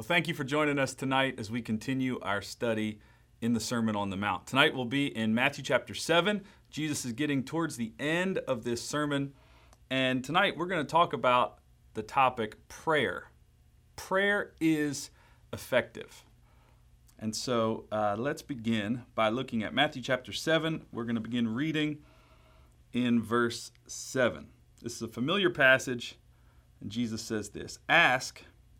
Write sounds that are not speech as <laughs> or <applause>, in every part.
Well, thank you for joining us tonight as we continue our study in the Sermon on the Mount. Tonight we'll be in Matthew chapter 7. Jesus is getting towards the end of this sermon. And tonight we're going to talk about the topic prayer. Prayer is effective. And so uh, let's begin by looking at Matthew chapter 7. We're going to begin reading in verse 7. This is a familiar passage, and Jesus says this Ask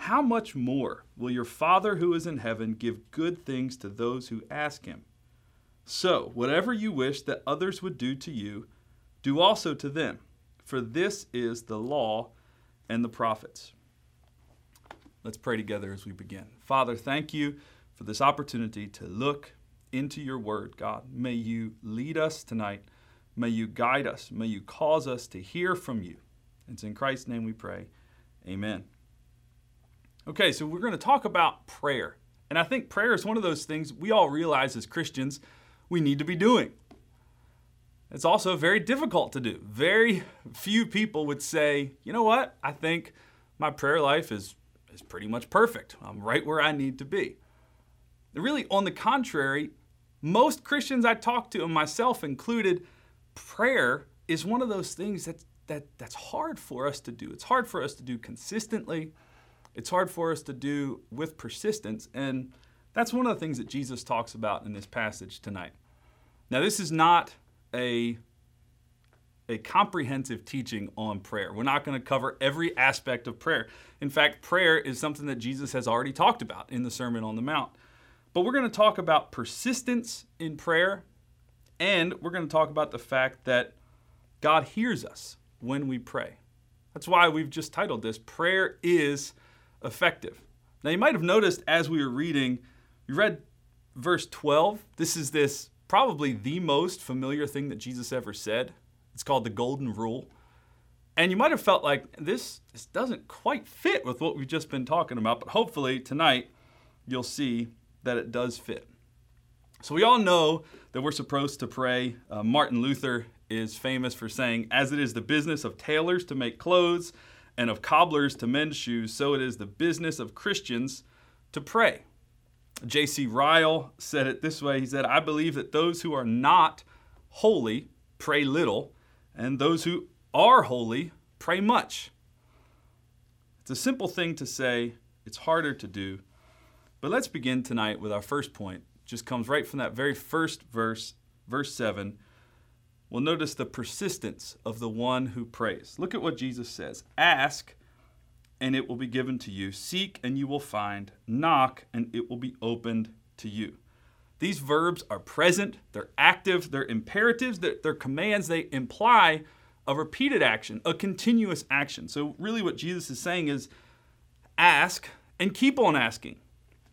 how much more will your Father who is in heaven give good things to those who ask him? So, whatever you wish that others would do to you, do also to them, for this is the law and the prophets. Let's pray together as we begin. Father, thank you for this opportunity to look into your word, God. May you lead us tonight. May you guide us. May you cause us to hear from you. It's in Christ's name we pray. Amen. Okay, so we're going to talk about prayer. And I think prayer is one of those things we all realize as Christians we need to be doing. It's also very difficult to do. Very few people would say, you know what, I think my prayer life is, is pretty much perfect. I'm right where I need to be. Really, on the contrary, most Christians I talk to, and myself included, prayer is one of those things that's, that, that's hard for us to do. It's hard for us to do consistently it's hard for us to do with persistence. And that's one of the things that Jesus talks about in this passage tonight. Now, this is not a, a comprehensive teaching on prayer. We're not going to cover every aspect of prayer. In fact, prayer is something that Jesus has already talked about in the Sermon on the Mount. But we're going to talk about persistence in prayer, and we're going to talk about the fact that God hears us when we pray. That's why we've just titled this Prayer is effective. Now, you might have noticed as we were reading, we read verse 12. This is this probably the most familiar thing that Jesus ever said. It's called the Golden Rule. And you might have felt like this, this doesn't quite fit with what we've just been talking about, but hopefully tonight you'll see that it does fit. So, we all know that we're supposed to pray. Uh, Martin Luther is famous for saying, As it is the business of tailors to make clothes, and of cobblers to mend shoes, so it is the business of Christians to pray. J.C. Ryle said it this way He said, I believe that those who are not holy pray little, and those who are holy pray much. It's a simple thing to say, it's harder to do. But let's begin tonight with our first point. It just comes right from that very first verse, verse 7 well, notice the persistence of the one who prays. Look at what Jesus says Ask, and it will be given to you. Seek, and you will find. Knock, and it will be opened to you. These verbs are present, they're active, they're imperatives, they're, they're commands, they imply a repeated action, a continuous action. So, really, what Jesus is saying is ask and keep on asking,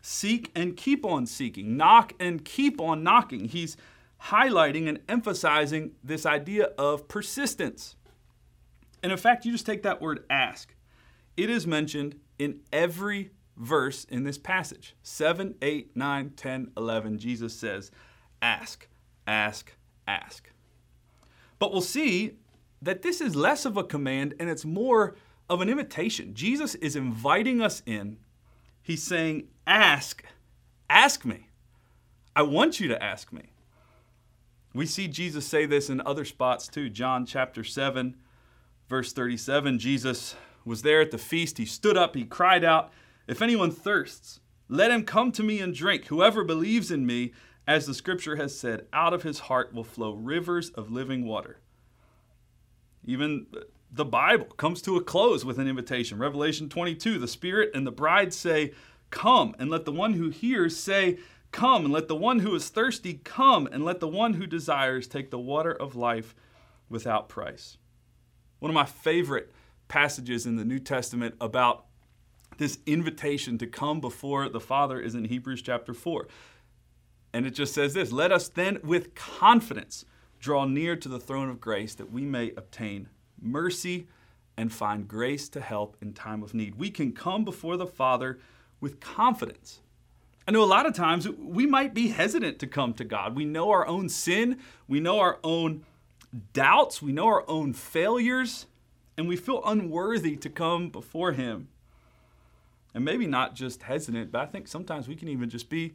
seek and keep on seeking, knock and keep on knocking. He's highlighting and emphasizing this idea of persistence. And in fact, you just take that word ask. It is mentioned in every verse in this passage 7, 8, 9, 10, 11. Jesus says, Ask, ask, ask. But we'll see that this is less of a command and it's more of an invitation. Jesus is inviting us in. He's saying, Ask, ask me. I want you to ask me. We see Jesus say this in other spots too. John chapter 7, verse 37. Jesus was there at the feast. He stood up, he cried out, If anyone thirsts, let him come to me and drink. Whoever believes in me, as the scripture has said, out of his heart will flow rivers of living water. Even the Bible comes to a close with an invitation. Revelation 22 the Spirit and the bride say, Come, and let the one who hears say, Come and let the one who is thirsty come, and let the one who desires take the water of life without price. One of my favorite passages in the New Testament about this invitation to come before the Father is in Hebrews chapter 4. And it just says this Let us then with confidence draw near to the throne of grace that we may obtain mercy and find grace to help in time of need. We can come before the Father with confidence. I know a lot of times we might be hesitant to come to God. We know our own sin, we know our own doubts, we know our own failures, and we feel unworthy to come before Him. And maybe not just hesitant, but I think sometimes we can even just be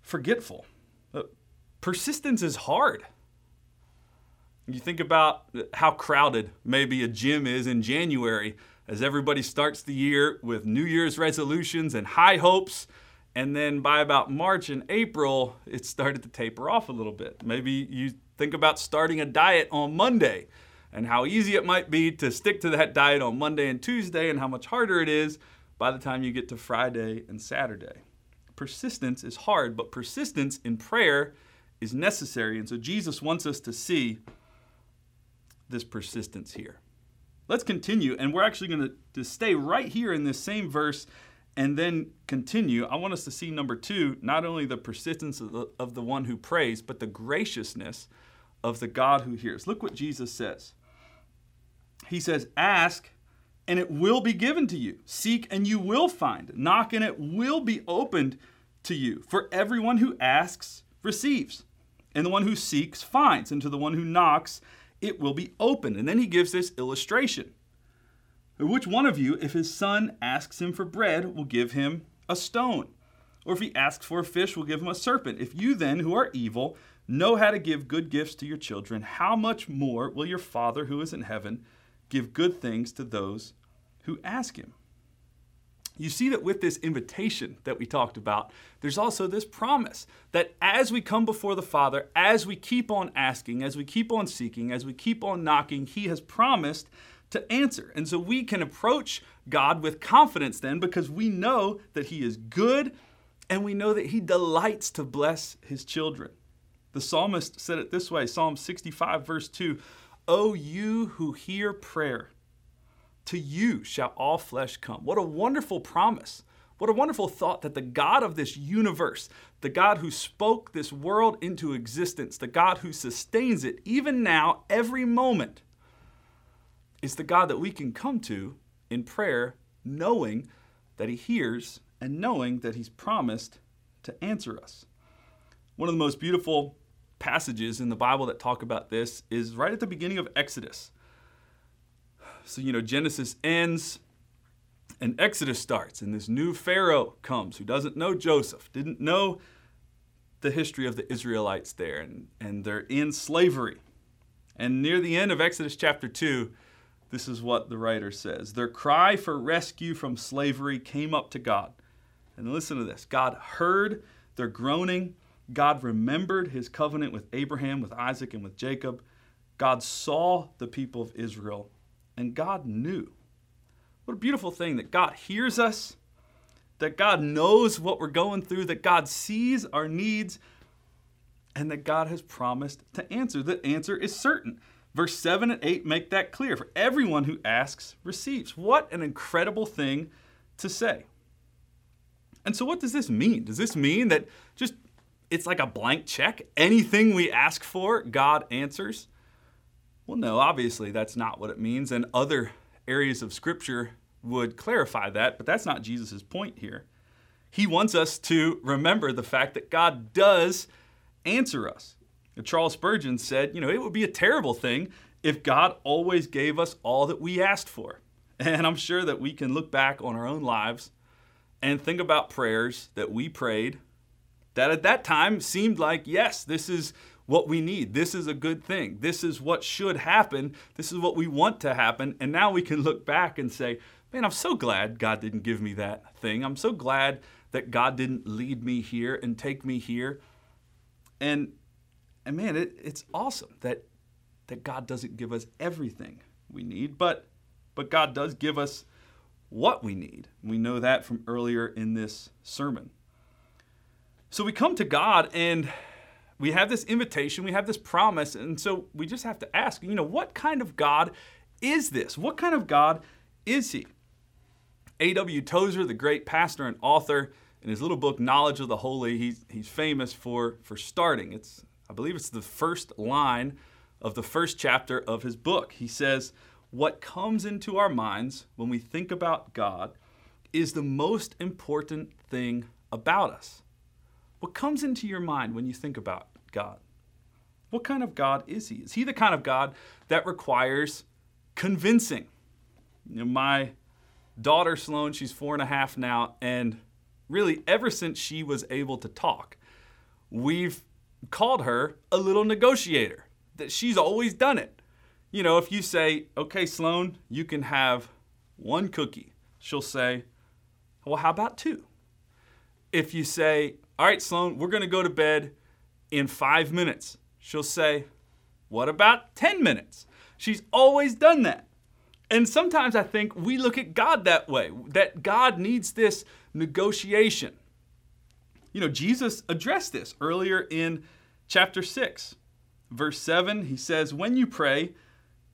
forgetful. Uh, persistence is hard. You think about how crowded maybe a gym is in January as everybody starts the year with New Year's resolutions and high hopes. And then by about March and April, it started to taper off a little bit. Maybe you think about starting a diet on Monday and how easy it might be to stick to that diet on Monday and Tuesday and how much harder it is by the time you get to Friday and Saturday. Persistence is hard, but persistence in prayer is necessary. And so Jesus wants us to see this persistence here. Let's continue, and we're actually going to stay right here in this same verse and then continue. I want us to see number two, not only the persistence of the, of the one who prays, but the graciousness of the God who hears. Look what Jesus says. He says, Ask, and it will be given to you. Seek, and you will find. Knock, and it will be opened to you. For everyone who asks receives, and the one who seeks finds, and to the one who knocks, it will be opened. And then he gives this illustration. Which one of you, if his son asks him for bread, will give him a stone? Or if he asks for a fish, will give him a serpent? If you then, who are evil, know how to give good gifts to your children, how much more will your Father who is in heaven give good things to those who ask him? you see that with this invitation that we talked about, there's also this promise that as we come before the Father, as we keep on asking, as we keep on seeking, as we keep on knocking, He has promised to answer. And so we can approach God with confidence then because we know that He is good and we know that He delights to bless His children. The psalmist said it this way Psalm 65, verse 2 O you who hear prayer, to you shall all flesh come. What a wonderful promise. What a wonderful thought that the God of this universe, the God who spoke this world into existence, the God who sustains it even now, every moment, is the God that we can come to in prayer, knowing that He hears and knowing that He's promised to answer us. One of the most beautiful passages in the Bible that talk about this is right at the beginning of Exodus. So, you know, Genesis ends and Exodus starts, and this new Pharaoh comes who doesn't know Joseph, didn't know the history of the Israelites there, and, and they're in slavery. And near the end of Exodus chapter 2, this is what the writer says Their cry for rescue from slavery came up to God. And listen to this God heard their groaning. God remembered his covenant with Abraham, with Isaac, and with Jacob. God saw the people of Israel and God knew. What a beautiful thing that God hears us, that God knows what we're going through, that God sees our needs, and that God has promised to answer. The answer is certain. Verse 7 and 8 make that clear. For everyone who asks receives. What an incredible thing to say. And so, what does this mean? Does this mean that just it's like a blank check? Anything we ask for, God answers? Well, no, obviously that's not what it means, and other areas of Scripture would clarify that, but that's not Jesus' point here. He wants us to remember the fact that God does answer us. Charles Spurgeon said, you know, it would be a terrible thing if God always gave us all that we asked for. <laughs> And I'm sure that we can look back on our own lives and think about prayers that we prayed that at that time seemed like, yes, this is what we need. This is a good thing. This is what should happen. This is what we want to happen. And now we can look back and say, man, I'm so glad God didn't give me that thing. I'm so glad that God didn't lead me here and take me here. And and man, it, it's awesome that that God doesn't give us everything we need, but but God does give us what we need. We know that from earlier in this sermon. So we come to God and we have this invitation, we have this promise, and so we just have to ask, you know, what kind of God is this? What kind of God is he? A.W. Tozer, the great pastor and author, in his little book Knowledge of the Holy, he's, he's famous for, for starting. It's, I believe it's the first line of the first chapter of his book. He says, What comes into our minds when we think about God is the most important thing about us. What comes into your mind when you think about God? What kind of God is he? Is he the kind of God that requires convincing? You know, my daughter Sloan, she's four and a half now, and really ever since she was able to talk, we've called her a little negotiator. That she's always done it. You know, if you say, okay, Sloan, you can have one cookie, she'll say, well, how about two? If you say, all right, Sloan, we're going to go to bed in five minutes, she'll say, what about 10 minutes? She's always done that. And sometimes I think we look at God that way, that God needs this negotiation. You know, Jesus addressed this earlier in chapter 6. Verse 7, he says, When you pray,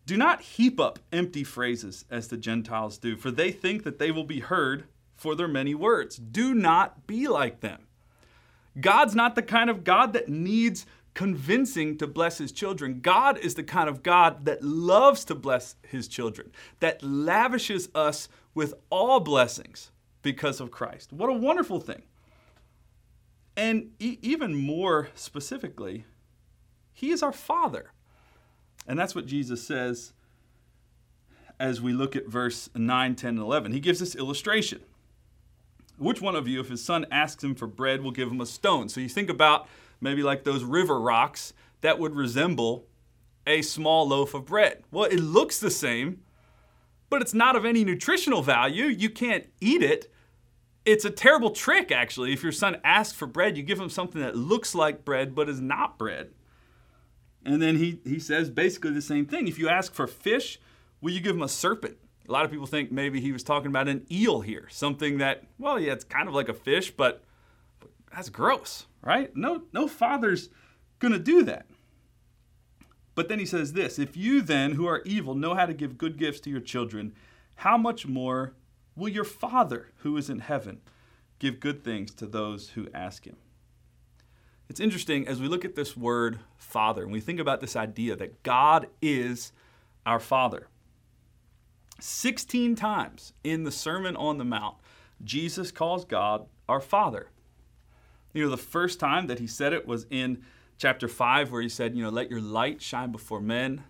do not heap up empty phrases as the Gentiles do, for they think that they will be heard for their many words. Do not be like them. God's not the kind of God that needs convincing to bless his children. God is the kind of God that loves to bless his children, that lavishes us with all blessings because of Christ. What a wonderful thing. And e- even more specifically, he is our Father. And that's what Jesus says as we look at verse 9, 10, and 11. He gives this illustration. Which one of you, if his son asks him for bread, will give him a stone? So you think about maybe like those river rocks that would resemble a small loaf of bread. Well, it looks the same, but it's not of any nutritional value. You can't eat it. It's a terrible trick, actually. If your son asks for bread, you give him something that looks like bread but is not bread. And then he, he says basically the same thing. If you ask for fish, will you give him a serpent? A lot of people think maybe he was talking about an eel here, something that, well, yeah, it's kind of like a fish, but, but that's gross right? No, no father's going to do that. But then he says this If you then, who are evil, know how to give good gifts to your children, how much more will your Father who is in heaven give good things to those who ask him? It's interesting as we look at this word Father and we think about this idea that God is our Father. 16 times in the Sermon on the Mount, Jesus calls God our Father. You know, the first time that he said it was in chapter 5, where he said, You know, let your light shine before men,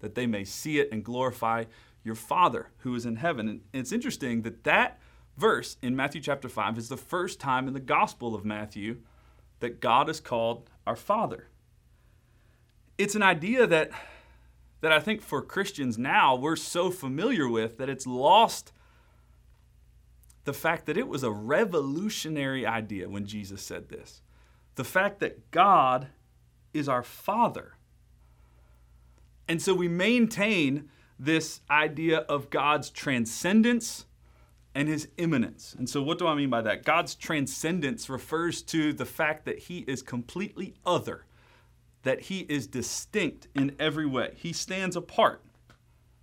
that they may see it and glorify your Father who is in heaven. And it's interesting that that verse in Matthew chapter 5 is the first time in the Gospel of Matthew that God is called our Father. It's an idea that, that I think for Christians now we're so familiar with that it's lost the fact that it was a revolutionary idea when Jesus said this. The fact that God is our Father. And so we maintain this idea of God's transcendence and his immanence. And so, what do I mean by that? God's transcendence refers to the fact that he is completely other, that he is distinct in every way. He stands apart.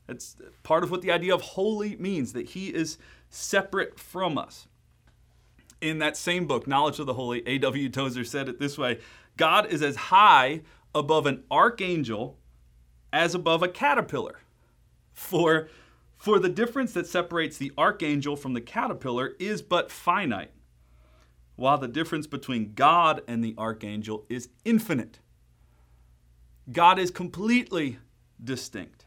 It's part of what the idea of holy means, that he is separate from us. In that same book, Knowledge of the Holy, A.W. Tozer said it this way God is as high above an archangel as above a caterpillar. For, for the difference that separates the archangel from the caterpillar is but finite, while the difference between God and the archangel is infinite. God is completely distinct.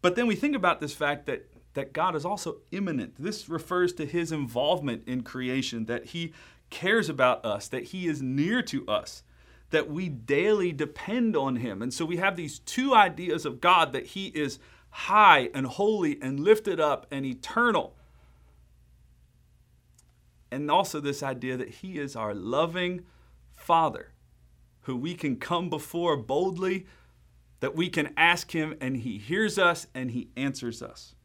But then we think about this fact that that God is also immanent. This refers to his involvement in creation, that he cares about us, that he is near to us, that we daily depend on him. And so we have these two ideas of God that he is high and holy and lifted up and eternal. And also this idea that he is our loving Father who we can come before boldly, that we can ask him and he hears us and he answers us.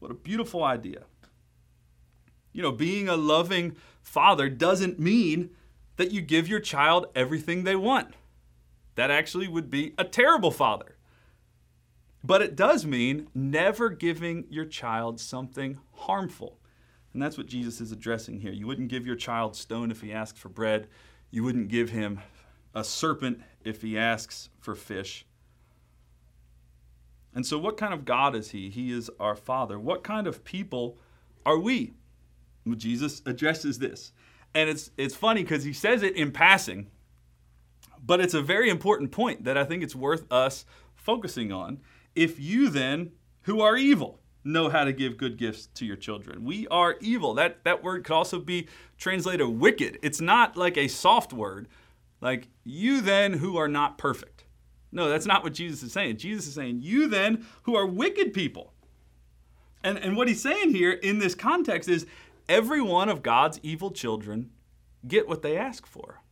What a beautiful idea. You know, being a loving father doesn't mean that you give your child everything they want. That actually would be a terrible father. But it does mean never giving your child something harmful. And that's what Jesus is addressing here. You wouldn't give your child stone if he asks for bread. You wouldn't give him a serpent if he asks for fish. And so, what kind of God is he? He is our Father. What kind of people are we? Jesus addresses this. And it's, it's funny because he says it in passing, but it's a very important point that I think it's worth us focusing on. If you then, who are evil, know how to give good gifts to your children. We are evil. That that word could also be translated wicked. It's not like a soft word, like you then who are not perfect. No, that's not what Jesus is saying. Jesus is saying, you then who are wicked people. And, and what he's saying here in this context is every one of God's evil children get what they ask for.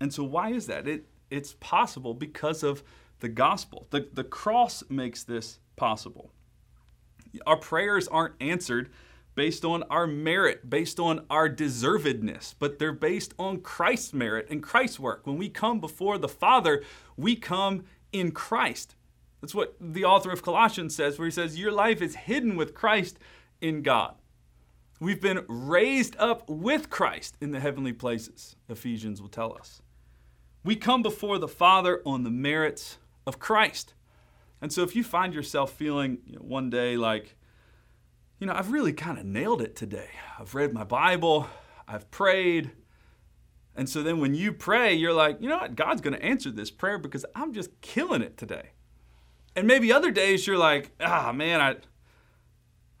And so why is that? It it's possible because of the gospel. The, the cross makes this possible. Our prayers aren't answered based on our merit, based on our deservedness, but they're based on Christ's merit and Christ's work. When we come before the Father, we come in Christ. That's what the author of Colossians says, where he says, Your life is hidden with Christ in God. We've been raised up with Christ in the heavenly places, Ephesians will tell us. We come before the Father on the merits of Christ. And so if you find yourself feeling you know, one day like, you know, I've really kind of nailed it today. I've read my Bible, I've prayed. And so then when you pray, you're like, you know what? God's going to answer this prayer because I'm just killing it today. And maybe other days you're like, ah, man, I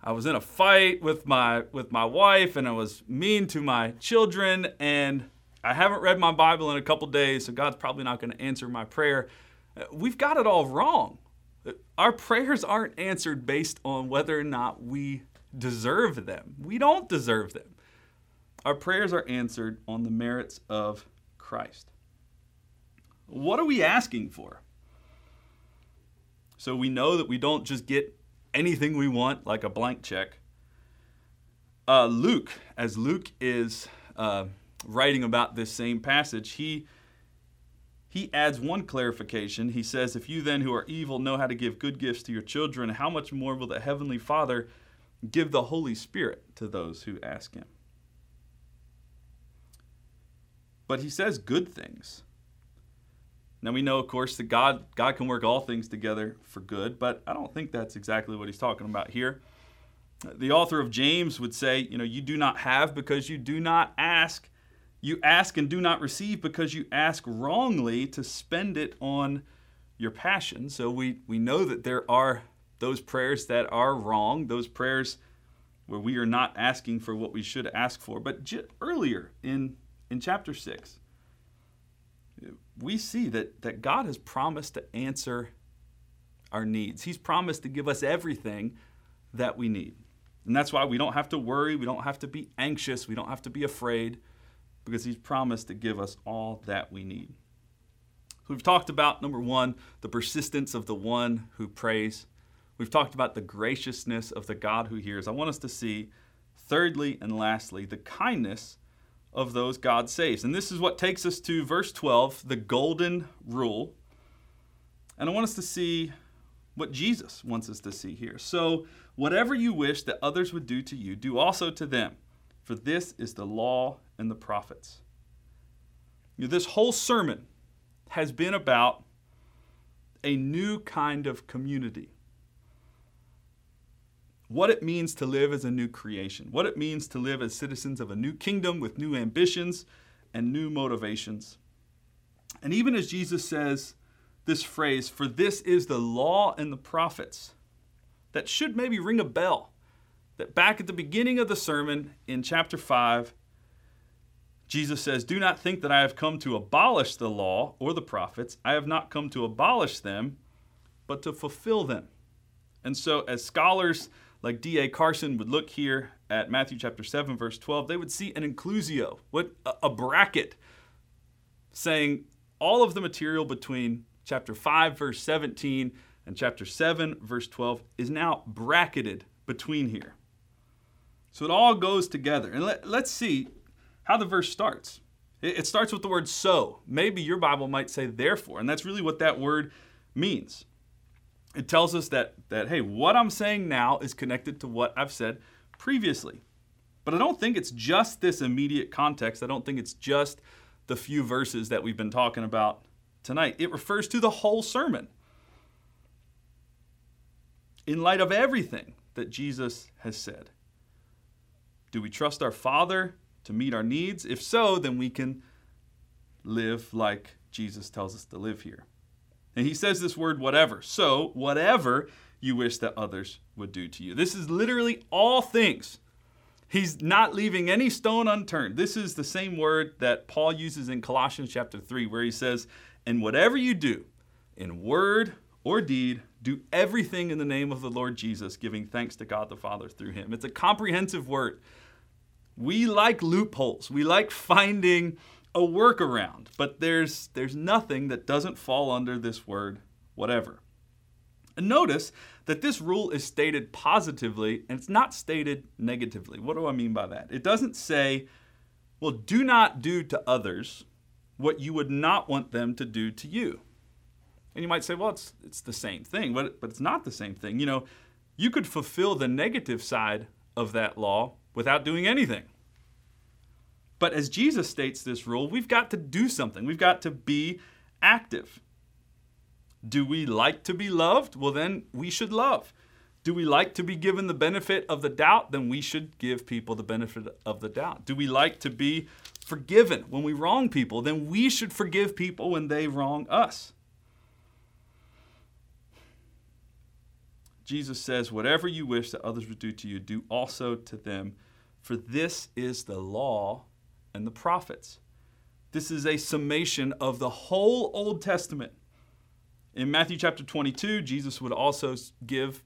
I was in a fight with my with my wife and I was mean to my children and I haven't read my Bible in a couple days, so God's probably not going to answer my prayer. We've got it all wrong. Our prayers aren't answered based on whether or not we deserve them. We don't deserve them. Our prayers are answered on the merits of Christ. What are we asking for? So we know that we don't just get anything we want, like a blank check. Uh, Luke, as Luke is uh, writing about this same passage, he he adds one clarification. He says, If you then who are evil know how to give good gifts to your children, how much more will the Heavenly Father give the Holy Spirit to those who ask Him? But he says good things. Now we know, of course, that God, God can work all things together for good, but I don't think that's exactly what he's talking about here. The author of James would say, you know, you do not have because you do not ask. You ask and do not receive because you ask wrongly to spend it on your passion. So we, we know that there are those prayers that are wrong, those prayers where we are not asking for what we should ask for. But j- earlier in, in chapter 6, we see that, that God has promised to answer our needs. He's promised to give us everything that we need. And that's why we don't have to worry, we don't have to be anxious, we don't have to be afraid because He's promised to give us all that we need. So we've talked about, number one, the persistence of the one who prays. We've talked about the graciousness of the God who hears. I want us to see, thirdly and lastly, the kindness of those God saves. And this is what takes us to verse 12, the golden rule. And I want us to see what Jesus wants us to see here. So, whatever you wish that others would do to you, do also to them, for this is the law and the prophets. You know, this whole sermon has been about a new kind of community. What it means to live as a new creation, what it means to live as citizens of a new kingdom with new ambitions and new motivations. And even as Jesus says this phrase, for this is the law and the prophets, that should maybe ring a bell. That back at the beginning of the sermon in chapter 5, Jesus says, Do not think that I have come to abolish the law or the prophets. I have not come to abolish them, but to fulfill them. And so, as scholars like D.A. Carson would look here at Matthew chapter 7, verse 12, they would see an inclusio, what a bracket, saying all of the material between chapter 5, verse 17, and chapter 7, verse 12 is now bracketed between here. So it all goes together. And let, us see how the verse starts. It starts with the word so. Maybe your Bible might say therefore, and that's really what that word means. It tells us that, that, hey, what I'm saying now is connected to what I've said previously. But I don't think it's just this immediate context. I don't think it's just the few verses that we've been talking about tonight. It refers to the whole sermon. In light of everything that Jesus has said, do we trust our Father to meet our needs? If so, then we can live like Jesus tells us to live here. And he says this word, whatever. So, whatever you wish that others would do to you. This is literally all things. He's not leaving any stone unturned. This is the same word that Paul uses in Colossians chapter 3, where he says, And whatever you do, in word or deed, do everything in the name of the Lord Jesus, giving thanks to God the Father through him. It's a comprehensive word. We like loopholes. We like finding a workaround, but there's there's nothing that doesn't fall under this word whatever. And notice that this rule is stated positively and it's not stated negatively. What do I mean by that? It doesn't say, well, do not do to others what you would not want them to do to you. And you might say, well, it's, it's the same thing, but, but it's not the same thing. You know, you could fulfill the negative side of that law without doing anything. But as Jesus states this rule, we've got to do something. We've got to be active. Do we like to be loved? Well, then we should love. Do we like to be given the benefit of the doubt? Then we should give people the benefit of the doubt. Do we like to be forgiven when we wrong people? Then we should forgive people when they wrong us. Jesus says, Whatever you wish that others would do to you, do also to them, for this is the law and the prophets. This is a summation of the whole Old Testament. In Matthew chapter 22, Jesus would also give,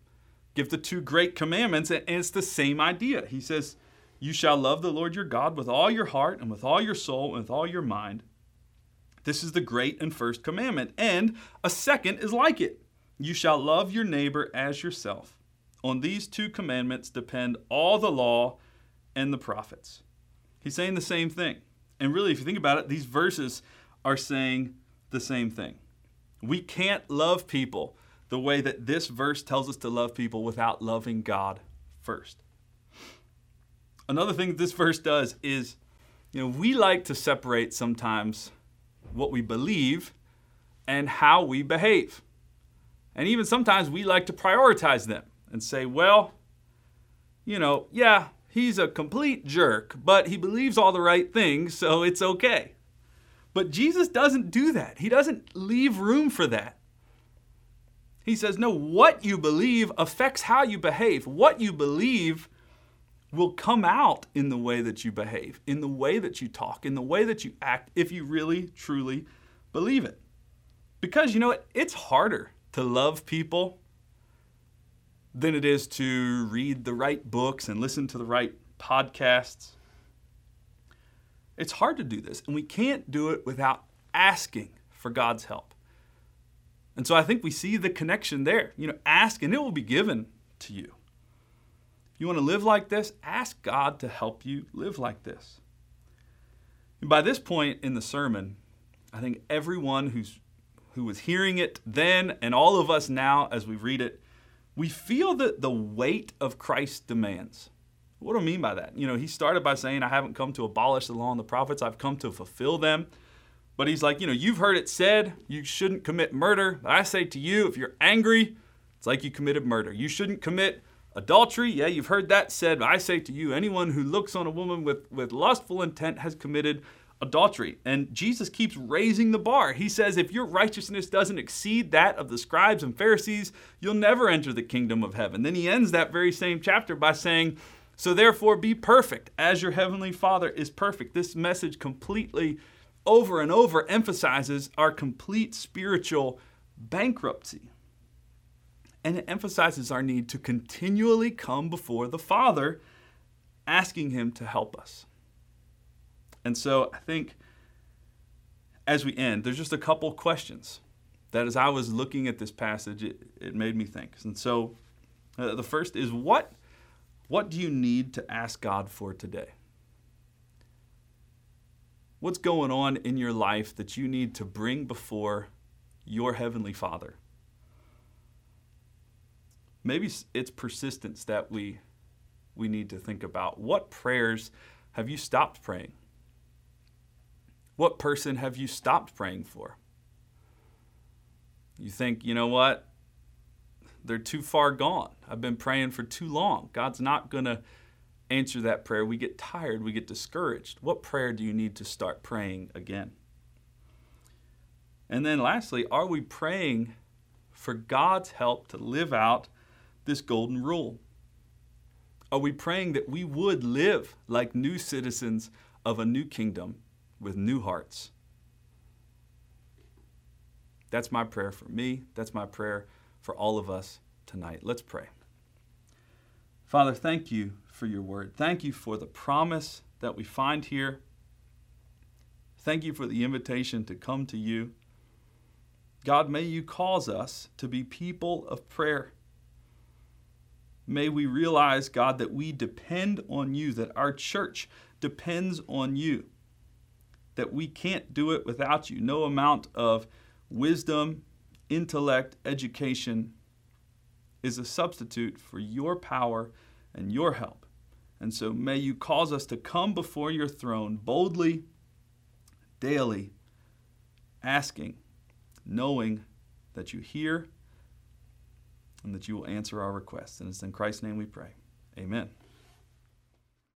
give the two great commandments, and it's the same idea. He says, You shall love the Lord your God with all your heart, and with all your soul, and with all your mind. This is the great and first commandment. And a second is like it You shall love your neighbor as yourself. On these two commandments depend all the law and the prophets. He's saying the same thing. And really, if you think about it, these verses are saying the same thing. We can't love people the way that this verse tells us to love people without loving God first. Another thing this verse does is, you know, we like to separate sometimes what we believe and how we behave. And even sometimes we like to prioritize them and say, well, you know, yeah, he's a complete jerk, but he believes all the right things, so it's okay. But Jesus doesn't do that. He doesn't leave room for that. He says, no, what you believe affects how you behave. What you believe will come out in the way that you behave, in the way that you talk, in the way that you act, if you really, truly believe it. Because you know what? It's harder to love people than it is to read the right books and listen to the right podcasts. It's hard to do this, and we can't do it without asking for God's help. And so I think we see the connection there. You know, ask and it will be given to you. If you want to live like this, ask God to help you live like this. And by this point in the sermon, I think everyone who's who was hearing it then and all of us now as we read it we feel that the weight of Christ's demands. What do I mean by that? You know, he started by saying, I haven't come to abolish the law and the prophets, I've come to fulfill them. But he's like, you know, you've heard it said, you shouldn't commit murder. But I say to you, if you're angry, it's like you committed murder. You shouldn't commit adultery. Yeah, you've heard that said. I say to you, anyone who looks on a woman with, with lustful intent has committed adultery. And Jesus keeps raising the bar. He says, if your righteousness doesn't exceed that of the scribes and Pharisees, you'll never enter the kingdom of heaven. Then he ends that very same chapter by saying, so therefore be perfect as your heavenly Father is perfect. This message completely over and over emphasizes our complete spiritual bankruptcy. And it emphasizes our need to continually come before the Father, asking Him to help us. And so I think as we end, there's just a couple questions that as I was looking at this passage, it, it made me think. And so uh, the first is what, what do you need to ask God for today? What's going on in your life that you need to bring before your Heavenly Father? Maybe it's persistence that we we need to think about. What prayers have you stopped praying? What person have you stopped praying for? You think, you know what? They're too far gone. I've been praying for too long. God's not going to answer that prayer. We get tired, we get discouraged. What prayer do you need to start praying again? And then lastly, are we praying for God's help to live out this golden rule? Are we praying that we would live like new citizens of a new kingdom with new hearts? That's my prayer for me. That's my prayer for all of us tonight. Let's pray. Father, thank you for your word. Thank you for the promise that we find here. Thank you for the invitation to come to you. God, may you cause us to be people of prayer. May we realize, God, that we depend on you, that our church depends on you, that we can't do it without you. No amount of wisdom, intellect, education is a substitute for your power and your help. And so may you cause us to come before your throne boldly, daily, asking, knowing that you hear and that you will answer our requests. And it's in Christ's name we pray. Amen.